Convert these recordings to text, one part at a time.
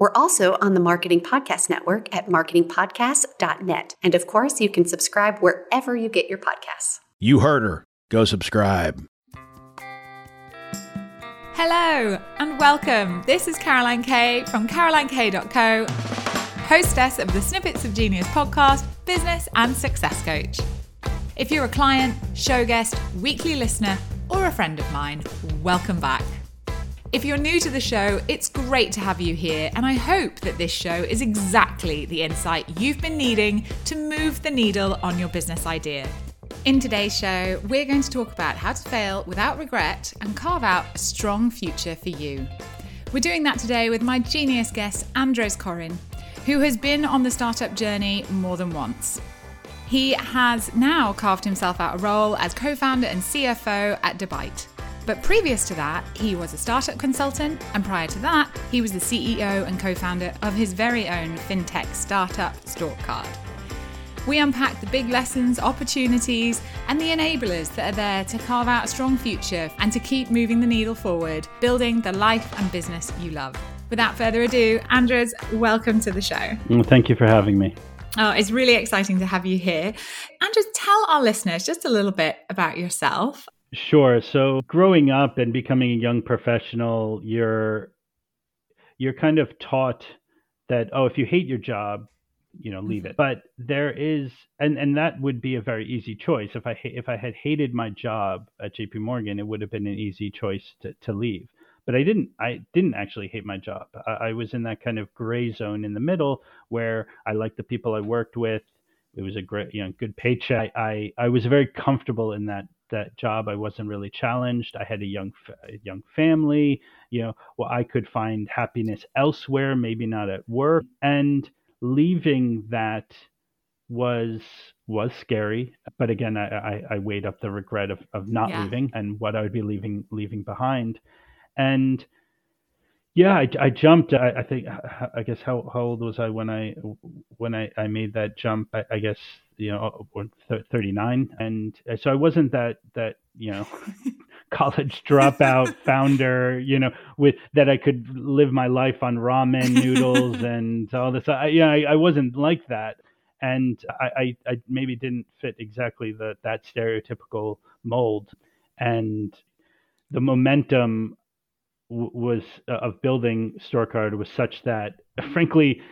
We're also on the Marketing Podcast Network at marketingpodcast.net. And of course, you can subscribe wherever you get your podcasts. You heard her. Go subscribe. Hello and welcome. This is Caroline Kay from carolinekay.co, hostess of the Snippets of Genius podcast, business and success coach. If you're a client, show guest, weekly listener, or a friend of mine, welcome back. If you're new to the show, it's great to have you here, and I hope that this show is exactly the insight you've been needing to move the needle on your business idea. In today's show, we're going to talk about how to fail without regret and carve out a strong future for you. We're doing that today with my genius guest, Andres Corin, who has been on the startup journey more than once. He has now carved himself out a role as co founder and CFO at Debyte. But previous to that, he was a startup consultant, and prior to that, he was the CEO and co founder of his very own fintech startup, StorkCard. We unpack the big lessons, opportunities, and the enablers that are there to carve out a strong future and to keep moving the needle forward, building the life and business you love. Without further ado, Andres, welcome to the show. Mm, thank you for having me. Oh, it's really exciting to have you here. Andres, tell our listeners just a little bit about yourself. Sure. So, growing up and becoming a young professional, you're you're kind of taught that oh, if you hate your job, you know leave it. Mm-hmm. but there is and and that would be a very easy choice. If i if i had hated my job at jp morgan it would have been an easy choice to, to leave. But i didn't i didn't actually hate my job. I, I was in that kind of gray zone in the middle where i liked the people i worked with. It was a great you know good paycheck. I i was very comfortable in that that job i wasn't really challenged. I had a young a young family you know well i could find happiness elsewhere maybe not at work. And leaving that was was scary. But again i i, I weighed up the regret of, of not yeah. leaving and what i would be leaving leaving behind. And yeah i, I jumped I, I think i guess how, how old was i when i when i, I made that jump? I, I guess you know 39 and uh, so i wasn't that that you know college dropout founder, you know, with that I could live my life on ramen noodles and all this. I, yeah, I, I wasn't like that, and I, I, I maybe didn't fit exactly the that stereotypical mold, and the momentum w- was uh, of building StorkCard was such that, frankly,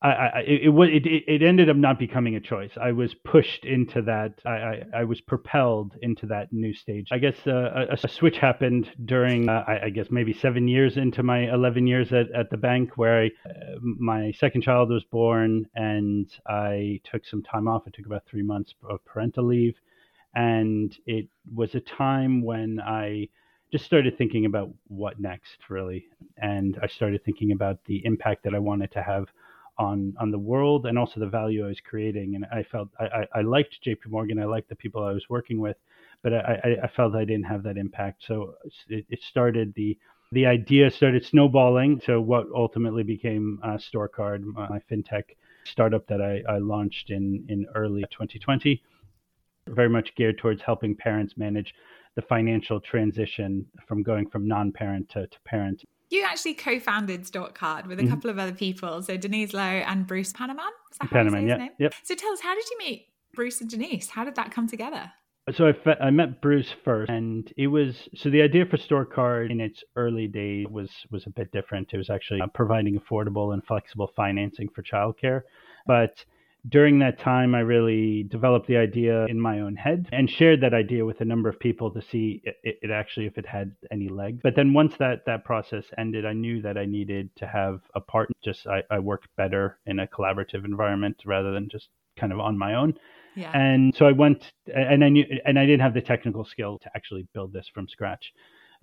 I, I, it, it, it, ended up not becoming a choice. I was pushed into that. I, I, I was propelled into that new stage. I guess uh, a, a, switch happened during, uh, I, I, guess maybe seven years into my 11 years at, at the bank, where I, uh, my second child was born, and I took some time off. It took about three months of parental leave, and it was a time when I just started thinking about what next, really, and I started thinking about the impact that I wanted to have on on the world and also the value I was creating. And I felt I, I, liked J.P. Morgan. I liked the people I was working with, but I, I, felt I didn't have that impact. So it, it, started the the idea started snowballing. So what ultimately became uh, StorkCard, my fintech startup that I, I launched in in early 2020, very much geared towards helping parents manage the financial transition from going from non-parent to, to parent you actually co-founded StorkCard with a mm-hmm. couple of other people, so Denise Lowe and Bruce Panniman. Panniman, yeah, yep. So tell us, how did you meet Bruce and Denise? How did that come together? So I, fe- I met Bruce first, and it was so the idea for StorkCard in its early days was was a bit different. It was actually uh, providing affordable and flexible financing for childcare, but during that time, I really developed the idea in my own head and shared that idea with a number of people to see it, it, actually if it had any legs. But then once that that process ended, I knew that I needed to have a partner. Just I, I worked better in a collaborative environment rather than just kind of on my own. Yeah. And so I went and I knew and I didn't have the technical skill to actually build this from scratch.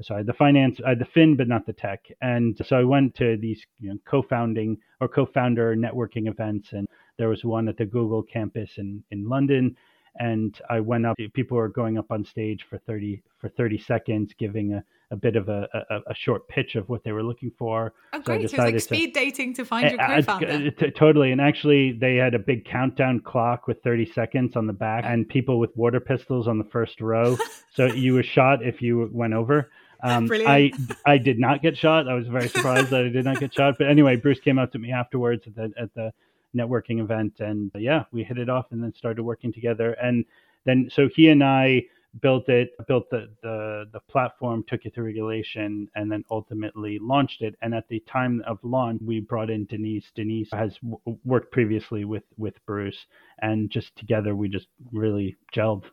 so I had the finance, I had the fin, but not the tech. And so I went to these you know, co-founding or co-founder networking events, and there was one at the Google campus in in London. And I went up. People were going up on stage for thirty for thirty seconds, giving a, a bit of a, a, a short pitch of what they were looking for. Oh, great! So, so it was like speed to, dating to find eh, your co-founder. Eh, t- totally. And actually, they had a big countdown clock with thirty seconds on the back, ah. and people with water pistols on the first row. so you were shot if you went over. Um, I I did not get shot. I was very surprised that I did not get shot. But anyway, Bruce came up to me afterwards at the at the networking event, and uh, yeah, we hit it off, and then started working together. And then so he and I built it, built the the the platform, took it to regulation, and then ultimately launched it. And at the time of launch, we brought in Denise. Denise has w- worked previously with with Bruce, and just together we just really gelled.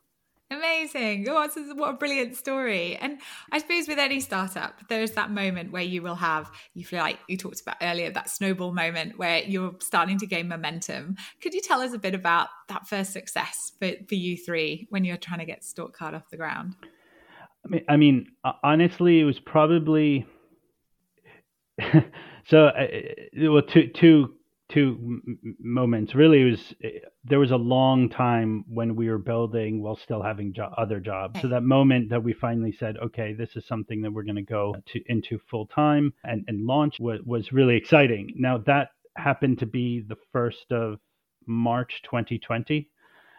Amazing. Oh, what a brilliant story. And I suppose with any startup, there's that moment where you will have, you feel like you talked about earlier, that snowball moment where you're starting to gain momentum. Could you tell us a bit about that first success for, for you three when you're trying to get Card off the ground? I mean, I mean, honestly, it was probably so. Uh, well, two two two m- moments. Really, it was eh, there was a long time when we were building while still having jo- other jobs. So that moment that we finally said, okay, this is something that we're going to go into full time and and launch was was really exciting. Now that happened to be the first of March 2020.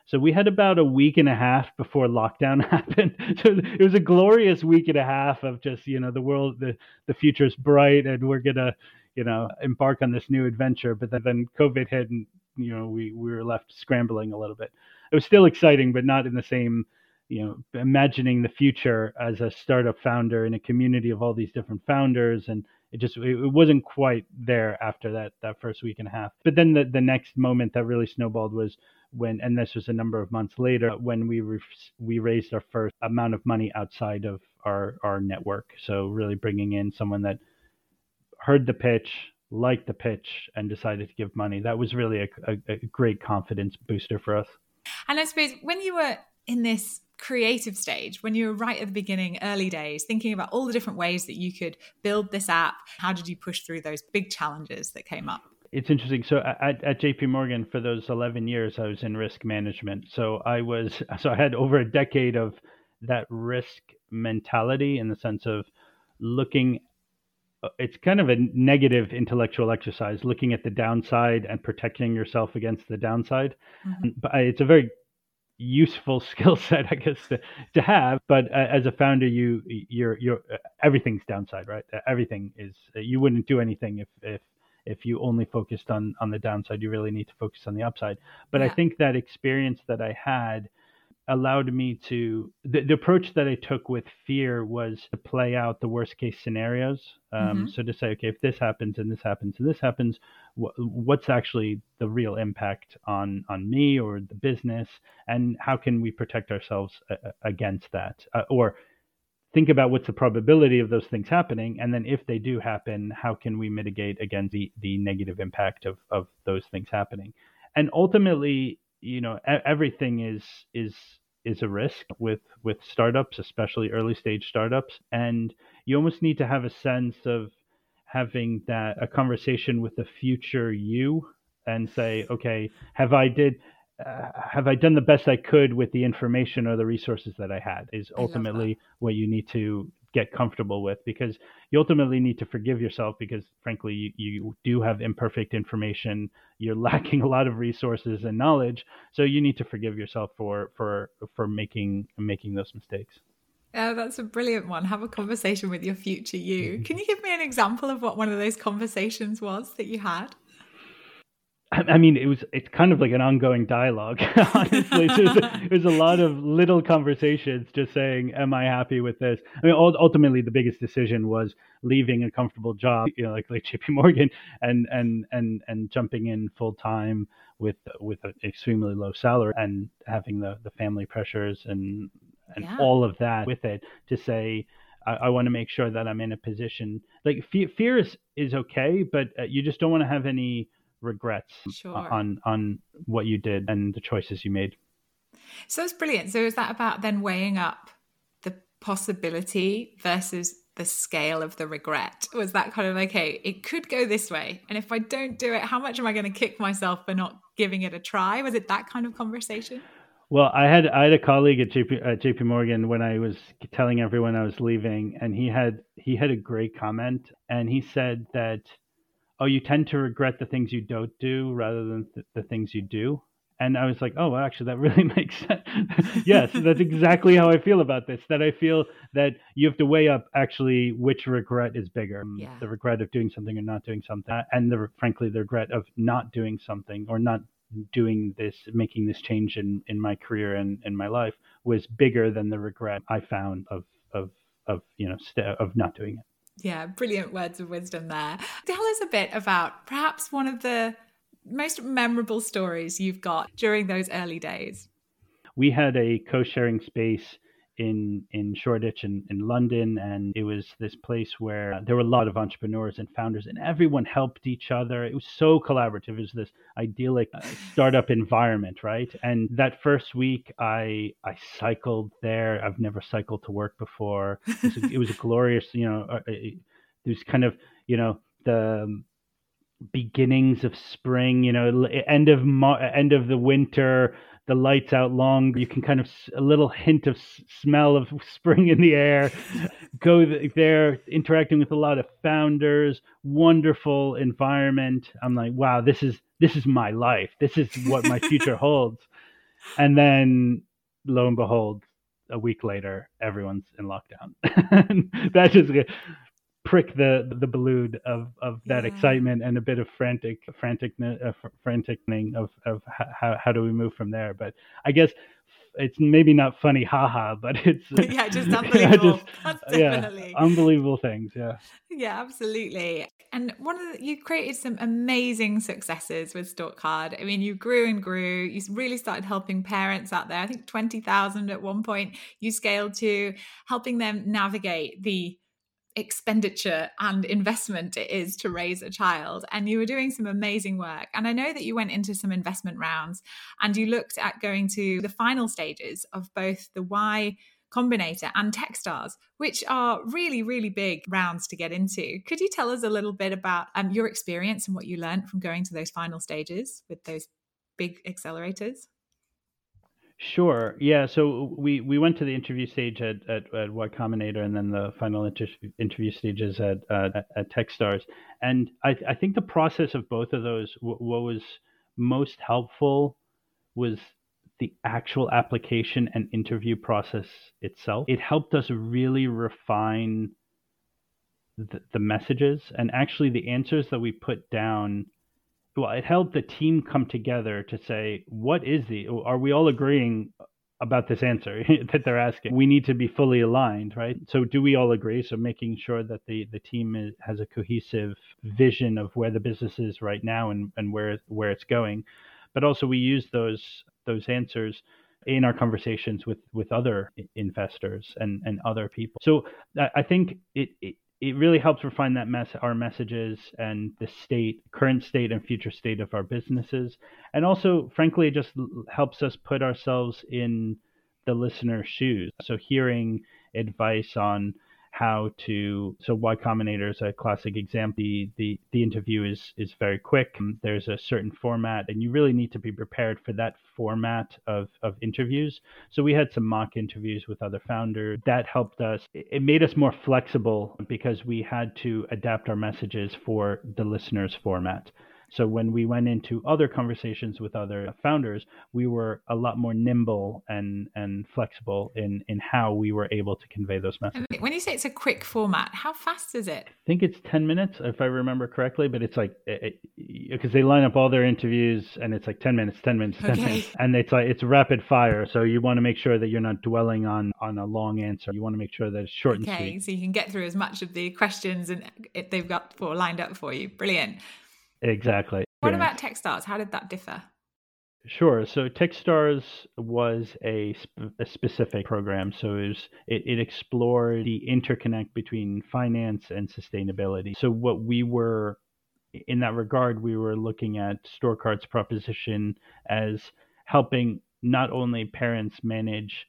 So we had about a week and a half before lockdown happened. So it was a glorious week and a half of just, you know, the world, the, the future's bright and we're going to, you know, embark on this new adventure. But then, then COVID hit, and you know, we we were left scrambling a little bit. It was still exciting, but not in the same, you know, imagining the future as a startup founder in a community of all these different founders and it just it wasn't quite there after that that first week and a half but then the, the next moment that really snowballed was when and this was a number of months later when we re- we raised our first amount of money outside of our our network so really bringing in someone that heard the pitch, liked the pitch, and decided to give money. That was really a, a, a great confidence booster for us. And I suppose when you were in this creative stage, when you were right at the beginning, early days, thinking about all the different ways that you could build this app, how did you push through those big challenges that came up? It's interesting. So at, at JP Morgan for those 11 years, I was in risk management. So I was, so I had over a decade of that risk mentality in the sense of looking it's kind of a negative intellectual exercise looking at the downside and protecting yourself against the downside. Mm-hmm. but it's a very useful skill set i guess to, to have. But uh, as a founder you you're you're uh, everything's downside right? Uh, everything is uh, you wouldn't do anything if if if you only focused on on the downside. You really need to focus on the upside. But yeah. i think that experience that i had allowed me to the, the, approach that I took with fear was to play out the worst case scenarios. Um, mm-hmm. So to say, okay, if this happens and this happens and this happens, wh- what's actually the real impact on on me or the business, and how can we protect ourselves against that, uh, or think about what's the probability of those things happening, and then if they do happen, how can we mitigate against the the negative impact of of those things happening, and ultimately you know everything is is is a risk with with startups especially early stage startups. And you almost need to have a sense of having that a conversation with the future you and say okay have i did uh, have i done the best i could with the information or the resources that i had? is ultimately what you need to get comfortable with because you ultimately need to forgive yourself because frankly you, you do have imperfect information you're lacking a lot of resources and knowledge so you need to forgive yourself for for for making making those mistakes yeah, that's a brilliant one. Have a conversation with your future you. Can you give me an example of what one of those conversations was that you had? I mean, it was it's kind of like an ongoing dialogue. Honestly, so it, was, a lot of little conversations, just saying, "Am I happy with this?" I mean, ultimately, the biggest decision was leaving a comfortable job, you know, like like JP Morgan, and and and and jumping in full time with with an extremely low salary and having the the family pressures and and yeah. all of that with it to say. I, I want to make sure that I'm in a position like fear, fear is, is okay, but uh, you just don't want to have any regrets sure. on on what you did and the choices you made. So it's brilliant. So is that about then weighing up the possibility versus the scale of the regret? Was that kind of okay, it could go this way. And if I don't do it, how much am I going to kick myself for not giving it a try? Was it that kind of conversation? Well, I had I had a colleague at JP at JP Morgan when I was telling everyone I was leaving, and he had he had a great comment, and he said that, "Oh, you tend to regret the things you don't do rather than th- the things you do." And I was like, "Oh, well, actually, that really makes sense." yes, that's exactly how I feel about this. That I feel that you have to weigh up actually which regret is bigger, um, Yeah. the regret of doing something or not doing something, uh, and the frankly the regret of not doing something or not doing this, making this change in, in my career and in my life was bigger than the regret I found of of of you know st- of not doing it. Yeah, brilliant words of wisdom there. Tell us a bit about perhaps one of the most memorable stories you've got during those early days. We had a co-sharing space in in Shoreditch in, in London, and it was this place where there were a lot of entrepreneurs and founders, and everyone helped each other. It was so collaborative. It was this idyllic uh, startup environment, right? And that first week, I I cycled there. I've never cycled to work before. It was a, it was a glorious, you know, uh, it was kind of you know the beginnings of spring. You know, end of end of the winter the lights out long. You can kind of a little hint of smell of spring in the air. Go there, interacting with a lot of founders. Wonderful environment. I'm like, wow, this is this is my life. This is what my future holds. And then, lo and behold, a week later, everyone's in lockdown. that just prick the the balloon of of that yeah. excitement and a bit of frantic frantic uh, of of how how do we move from there but i guess it's maybe not funny haha but it's yeah just unbelievable yeah, just, definitely yeah, unbelievable things yeah yeah absolutely and one of the, you created some amazing successes with Stork Card. I mean, you grew and grew. You really started helping parents out there. I think 20,000 at one point you scaled to helping them navigate the expenditure and investment it is to raise a child. And you were doing some amazing work. And I know that you went into some investment rounds and you looked at going to the final stages of both the Y Combinator and Techstars, which are really, really big rounds to get into. Could you tell us a little bit about um, your experience and what you learned from going to those final stages with those big accelerators? Sure. Yeah. So we, we went to the interview stage at, at, at Y Combinator and then the final inter- interview stages at, uh, at, Techstars. And I, I think the process of both of those, w- what was most helpful was the actual application and interview process itself. It helped us really refine the, the messages and actually the answers that we put down well, it helped the team come together to say, what is the, are we all agreeing about this answer that they're asking? We need to be fully aligned, right? So do we all agree? So making sure that the, the team is, has a cohesive vision of where the business is right now and, and where, where it's going. But also we use those, those answers in our conversations with, with other investors and, and other people. So I think it, it it really helps refine that mess our messages and the state current state and future state of our businesses. And also frankly it just helps us put ourselves in the listener's shoes. So hearing advice on how to so y combinator is a classic example. The, the the interview is is very quick there's a certain format and you really need to be prepared for that format of of interviews. So we had some mock interviews with other founders that helped us. It made us more flexible because we had to adapt our messages for the listeners format so when we went into other conversations with other founders, we were a lot more nimble and and flexible in in how we were able to convey those messages. When you say it's a quick format, how fast is it? I think it's 10 minutes if I remember correctly, but it's like eh, eh, because they line up all their interviews and it's like 10 minutes, 10 minutes, 10 okay. minutes. And it's like it's rapid fire, so you want to make sure that you're not dwelling on on a long answer. You want to make sure that it's short okay, and sweet. Okay, so you can get through as much of the questions and they've got for lined up for you. Brilliant. Exactly. What about Techstars? How did that differ? Sure. So Techstars was a, sp- a specific program. So it, was, it, it, explored the interconnect between finance and sustainability. So what we were, in that regard, we were looking at Stork Card's proposition as helping not only parents manage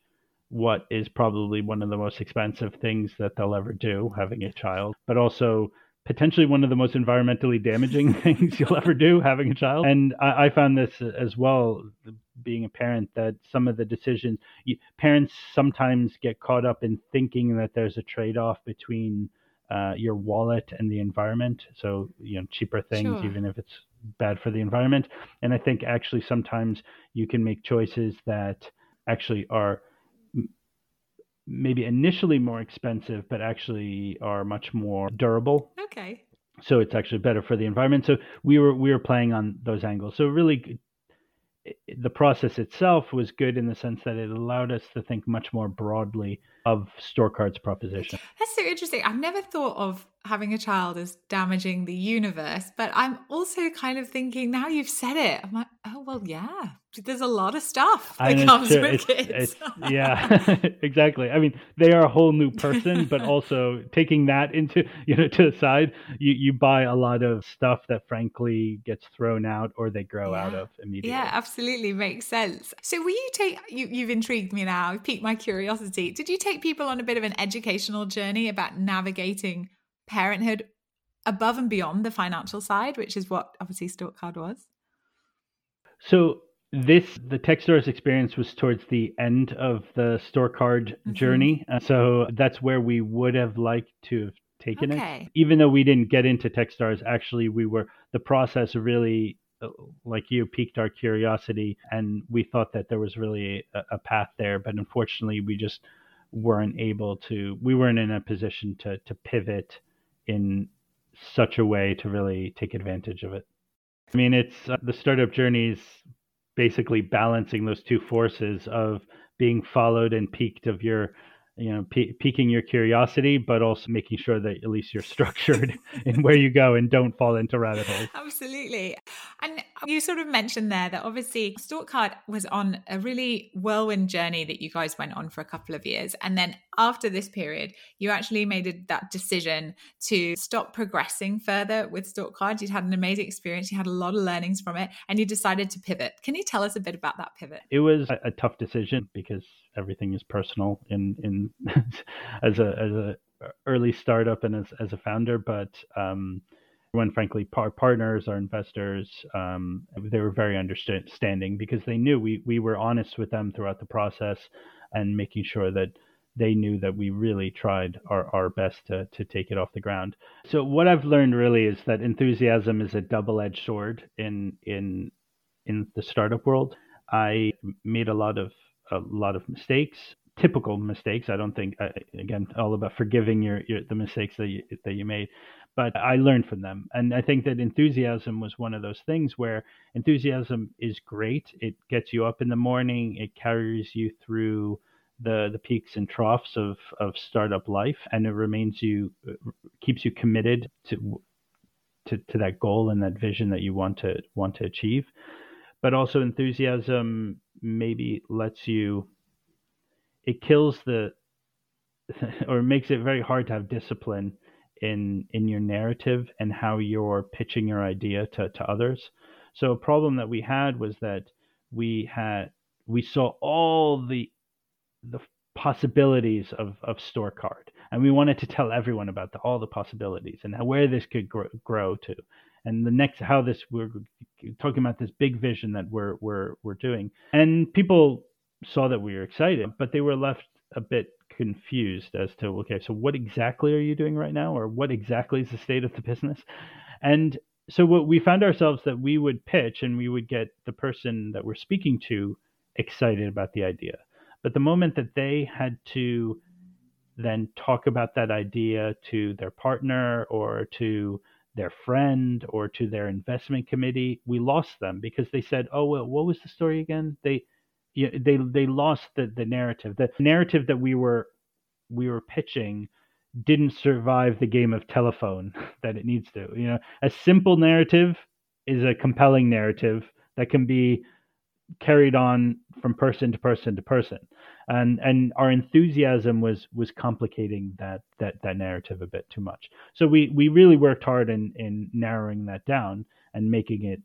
what is probably one of the most expensive things that they'll ever do, having a child, but also potentially one of the most environmentally damaging things you'll ever do having a child. And I, I, found this as well being a parent that some of the decisions you, parents sometimes get caught up in thinking that there's a trade-off between uh, your wallet and the environment. So you know cheaper things sure. even if it's bad for the environment. And i think actually sometimes you can make choices that actually are maybe initially more expensive, but actually are much more durable. Okay. So it's actually better for the environment. So we were we were playing on those angles. So really, the process itself was good in the sense that it allowed us to think much more broadly of StorkCard's proposition. That's so interesting. I've never thought of having a child is damaging the universe, but I'm also kind of thinking now you've said it. I'm like, oh well, yeah. There's a lot of stuff that comes with it's, kids. It's, yeah, exactly. I mean, they are a whole new person, but also taking that into you know to the side, you you buy a lot of stuff that frankly gets thrown out or they grow yeah. out of immediately. Yeah, absolutely makes sense. So, will you take you? You've intrigued me now. Piqued my curiosity. Did you take people on a bit of an educational journey about navigating parenthood above and beyond the financial side, which is what obviously Card was? So this the Techstars experience was towards the end of the store mm-hmm. journey, uh, so that's where we would have liked to have taken okay. it. Even though we didn't get into Techstars, actually we were the process really uh, like you piqued our curiosity and we thought that there was really a, a path there but unfortunately we just weren't able to we weren't in a position to to pivot in such a way to really take advantage of it. I mean, it's uh, the startup journey is basically balancing those two forces of being followed and piqued of your you know piquing your curiosity but also making sure that at least you're structured in where you go and don't fall into rabbit holes. Absolutely. And you sort of mentioned there that obviously Card was on a really whirlwind journey that you guys went on for a couple of years. And then after this period you actually made a, that decision to stop progressing further with Card. you'd had an amazing experience. You had a lot of learnings from it and you decided to pivot. Can you tell us a bit about that pivot? It was a, a tough decision because everything is personal in in as a as a early startup and as as a founder, but um, when frankly our partners, our investors, um, they were very understanding because they knew we we were honest with them throughout the process and making sure that they knew that we really tried our, our best to, to take it off the ground. So what I've learned really is that enthusiasm is a double-edged sword in in in the startup world. I made a lot of a lot of mistakes, typical mistakes. I don't think uh, again all about forgiving your, your the mistakes that you that you made, but I learned from them. And I think that enthusiasm was one of those things where enthusiasm is great. It gets you up in the morning. It carries you through the the peaks and troughs of of startup life, and it remains you keeps you committed to to, to that goal and that vision that you want to want to achieve but also enthusiasm maybe lets you it kills the or makes it very hard to have discipline in in your narrative and how you're pitching your idea to, to others. So a problem that we had was that we had we saw all the the possibilities of of StorkCard and we wanted to tell everyone about the, all the possibilities and how, where this could grow, grow to and the next how this we're talking about this big vision that we're we're we're doing. And people saw that we were excited but they were left a bit confused as to okay so what exactly are you doing right now? Or what exactly is the state of the business? And so what we found ourselves that we would pitch and we would get the person that we're speaking to excited about the idea. But the moment that they had to then talk about that idea to their partner or to their friend or to their investment committee, we lost them because they said, "Oh, well, what was the story again?" They they they lost the the narrative. The narrative that we were we were pitching didn't survive the game of telephone that it needs to. You know, a simple narrative is a compelling narrative that can be carried on from person to person to person and and our enthusiasm was was complicating that that that narrative a bit too much so we we really worked hard in in narrowing that down and making it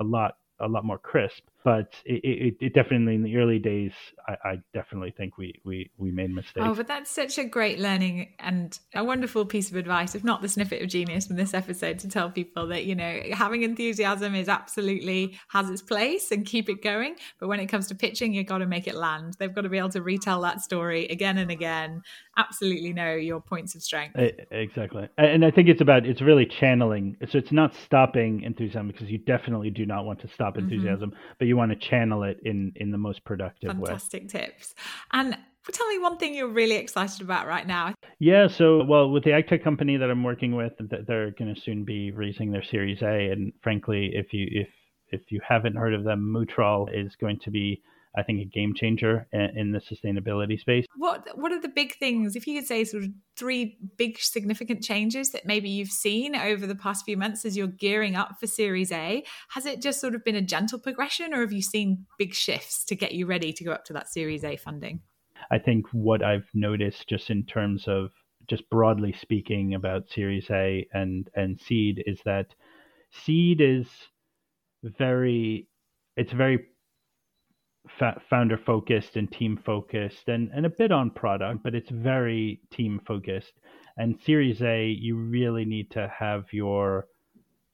a lot a lot more crisp. But it, it, it definitely in the early days, I, I, definitely think we, we we made mistakes. Oh, but that's such a great learning and a wonderful piece of advice, if not the snippet of genius from this episode, to tell people that you know having enthusiasm is absolutely has its place and keep it going. But when it comes to pitching, you've got to make it land. They've got to be able to retell that story again and again. Absolutely know your points of strength. Exactly, and I think it's about it's really channeling. So it's not stopping enthusiasm because you definitely do not want to stop mm-hmm. enthusiasm, mm-hmm. but you want to channel it in in the most productive Fantastic way. Fantastic tips. And tell me one thing you're really excited about right now. Yeah, so well, with the ag tech company that I'm working with, they're going to soon be raising their Series A, and frankly, if you if if you haven't heard of them, Mootral is going to be I think, a game changer in the sustainability space. What What are the big things? If you could say sort of three big significant changes that maybe you've seen over the past few months as you're gearing up for Series A, has it just sort of been a gentle progression, or have you seen big shifts to get you ready to go up to that Series A funding? I think what I've noticed, just in terms of just broadly speaking about Series A and and seed, is that seed is very it's very founder focused and team focused and, and a bit on product, but it's very team focused. And Series A, you really need to have your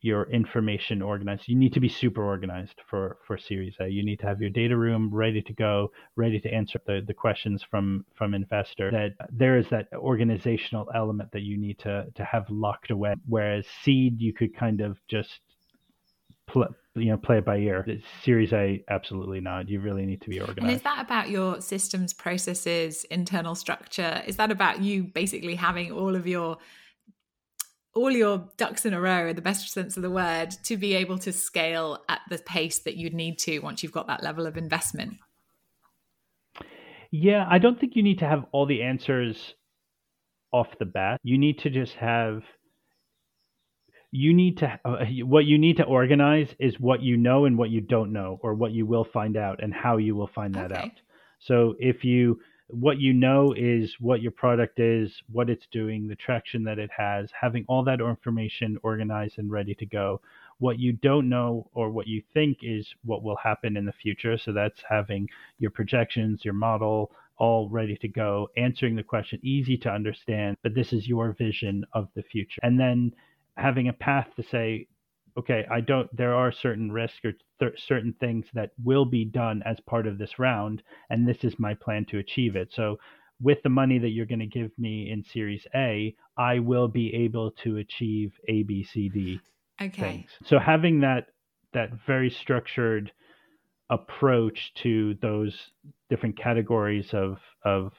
your information organized. You need to be super organized for, for Series A. You need to have your data room ready to go, ready to answer the, the questions from from investor. That there is that organizational element that you need to to have locked away. Whereas seed, you could kind of just pl- you know play it by ear. Series A, absolutely not. You really need to be organized. And is that about your systems, processes, internal structure? Is that about you basically having all of your all your ducks in a row in the best sense of the word to be able to scale at the pace that you'd need to once you've got that level of investment? Yeah, I don't think you need to have all the answers off the bat. You need to just have you need to uh, what you need to organize is what you know and what you don't know or what you will find out and how you will find that okay. out. So if you what you know is what your product is what it's doing the traction that it has having all that information organized and ready to go. What you don't know or what you think is what will happen in the future. So that's having your projections your model all ready to go answering the question easy to understand but this is your vision of the future. And then having a path to say, okay, I don't. There are certain risks or th- certain things that will be done as part of this round, and this is my plan to achieve it. So, with the money that you're going to give me in Series A, I will be able to achieve A, B, C, D okay. things. So having that that very structured approach to those different categories of of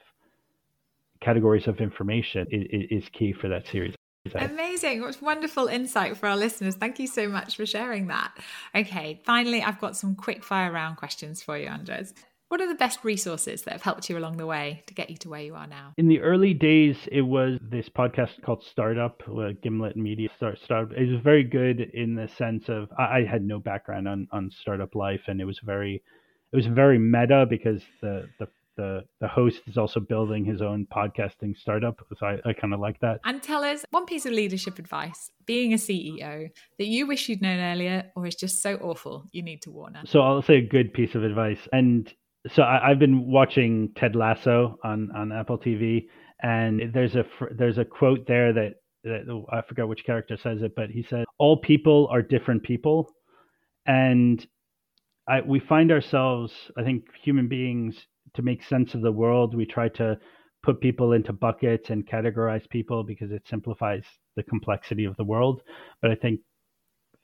categories of information is, is key for that series. Amazing. What wonderful insight for our listeners. Thank you so much for sharing that. Okay, finally, I've got some quick fire round questions for you, Andres. What are the best resources that have helped you along the way to get you to where you are now? In the early days, it was this podcast called Startup, uh, Gimlet Media Start Startup. It was very good in the sense of I, I had no background on, on startup life, and it was very it was very meta because the the the the host is also building his own podcasting startup. So I, I kind of like that. And tell us one piece of leadership advice, being a CEO, that you wish you'd known earlier or is just so awful you need to warn us. So I'll say a good piece of advice. And so I, have been watching Ted Lasso on, on Apple TV, and there's a there's a quote there that, that oh, I forgot which character says it, but he said, "All people are different people," and I, we find ourselves, I think, human beings to make sense of the world, we try to put people into buckets and categorize people because it simplifies the complexity of the world. But I think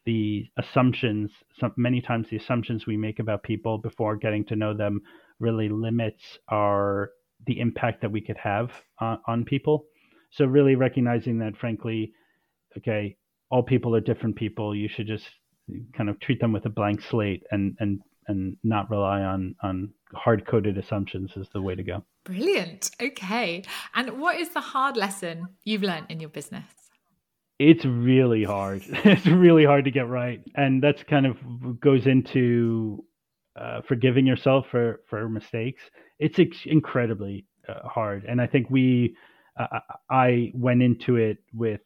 the assumptions, some, many times the assumptions we make about people before getting to know them really limits our the impact that we could have on, on people. So really recognizing that, frankly, okay, all people are different people. You should just kind of treat them with a blank slate and and and not rely on on hard coded assumptions is the way to go. Brilliant. Okay. And what is the hard lesson you've learned in your business? It's really hard. it's really hard to get right, and that's kind of goes into uh, forgiving yourself for for mistakes. It's ex- incredibly uh, hard, and I think we, uh, I went into it with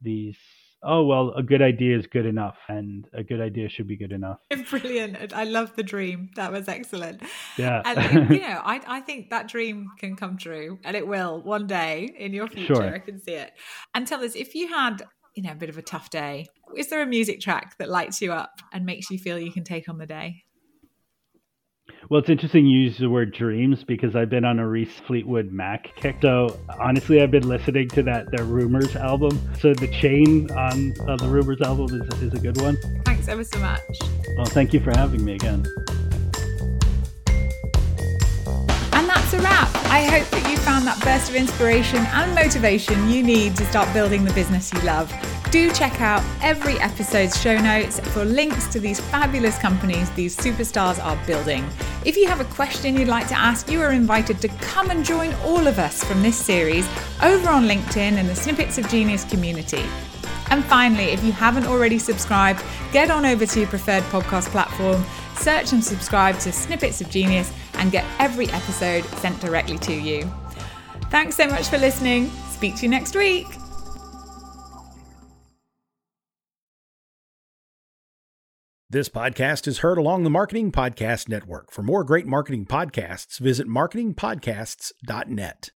these oh well a good idea is good enough and a good idea should be good enough. Brilliant. I love the dream. That was excellent. Yeah. And you know I, I think that dream can come true and it will one day in your future. Sure. i can see it. And tell us if you had you know a bit of a tough day is there a music track that lights you up and makes you feel you can take on the day well, it's interesting you use the word dreams because I've been on a Reese Fleetwood Mac kick. So honestly, I've been listening to that their Rumors album. So the chain on uh, the Rumors album is, is a good one. Thanks ever so much. Well, thank you for having me again. And that's a wrap. I hope found that burst of inspiration and motivation you need to start building the business you love do check out every episode's show notes for links to these fabulous companies these superstars are building. If you have a question you'd like to ask, you are invited to come and join all of us from this series over on LinkedIn in the Snippets of Genius community. And finally, if you haven't already subscribed, get on over to your preferred podcast platform, search and subscribe to Snippets of Genius, and get every episode sent directly to you. Thanks so much for listening. Speak to you next week. This podcast is heard along the Marketing Podcast Network. For more great marketing podcasts, visit marketingpodcasts.net.